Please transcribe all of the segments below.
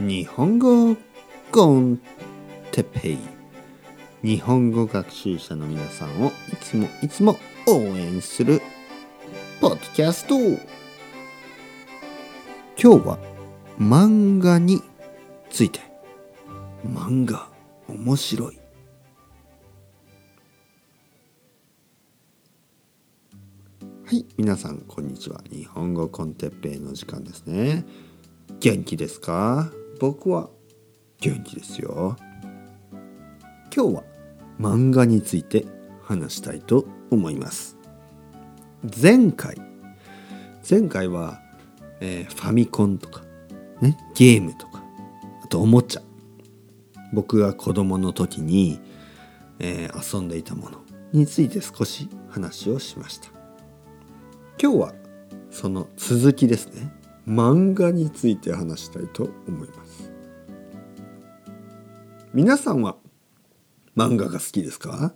日本語コンテペイ。日本語学習者の皆さんをいつもいつも応援するポッドキャスト。今日は漫画について。漫画面白い。はい皆さんこんにちは。日本語コンテッペイの時間ですね。元気ですか？僕は元気ですよ。今日は漫画について話したいと思います。前回前回は、えーファミコンとか、ね、ゲームとかあとおもちゃ。僕が子供の時に、えー遊んでいたものについて少し話をしました。今日はその続きですね。漫画について話したいと思います。皆さんは漫画が好きですか？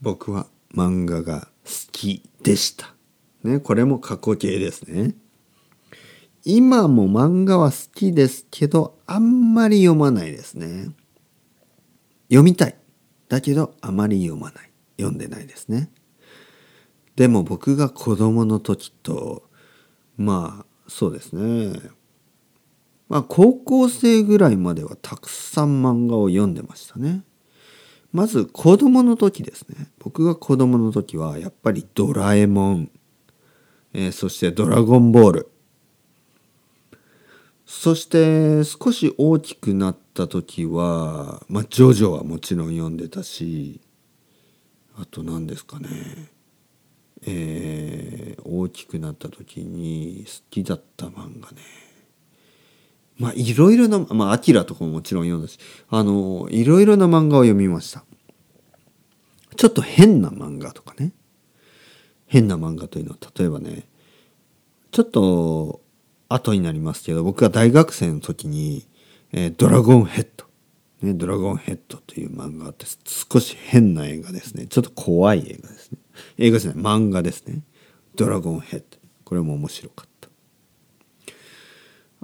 僕は漫画が好きでした。ねこれも過去形ですね。今も漫画は好きですけどあんまり読まないですね。読みたい。だけどあまり読まない。読んでないですね。でも僕が子供の時とまあそうですね。まあ高校生ぐらいまではたくさん漫画を読んでましたね。まず子供の時ですね。僕が子供の時はやっぱりドラえもん、えーそしてドラゴンボール。そして少し大きくなった時はまあジョジョはもちろん読んでたしあと何ですかね。えー大きくなった時に好きだった漫画ね。まあいろいろなまあアキラとかももちろん読んだしあのいろいろな漫画を読みました。ちょっと変な漫画とかね。変な漫画というのは例えばねちょっと後になりますけど僕が大学生の時に「えードラゴンヘッド」ね、ドラゴンヘッドという漫画があって少し変な映画ですね。ちょっと怖い映画ですね。映画じゃない漫画ですね。ドラゴンヘッド。これも面白かった。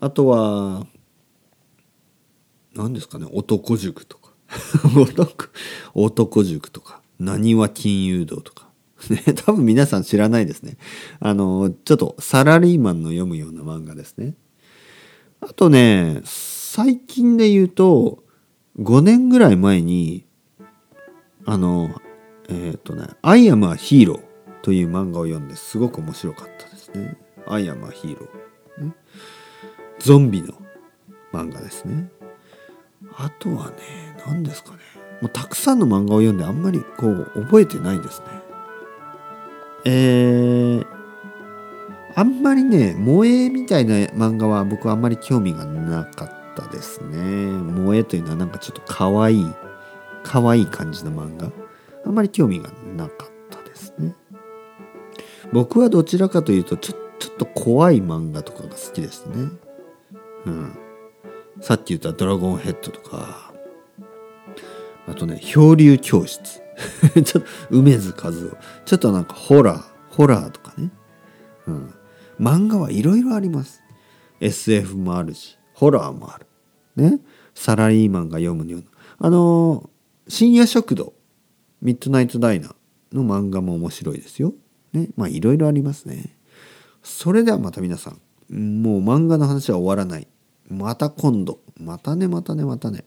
あとは何ですかね男塾とか。男塾とか。なにわ金融道とか。ね多分皆さん知らないですね。あのちょっとサラリーマンの読むような漫画ですね。あとね最近で言うと5年ぐらい前にあのえっ、とね「アイアム・ア・ヒーロー」という漫画を読んですごく面白かったですね「アイアム・ア・ヒーロー」ゾンビの漫画ですね。あとはね何ですかね。もうたくさんの漫画を読んであんまりこう覚えてないですね。えー、あんまりね萌えみたいな漫画は僕はあんまり興味がなかったですね。萌えというのはなんかちょっと可愛い可愛い感じの漫画。あんまり興味がなかったですね。僕はどちらかというとちょちょっと怖い漫画とかが好きですね。うん。さっき言った「ドラゴンヘッド」とか。あとね「漂流教室」ちょっと梅津和夫。ちょっとなんかホラーホラーとかね。うん。漫画はいろいろあります。SF もあるしホラーもある。ね。サラリーマンが読むようなあのー深夜食堂。ミッドナイトダイナーの漫画も面白いですよ。ね。まあいろいろありますね。それではまた皆さん。もう漫画の話は終わらない。また今度。またねまたねまたね。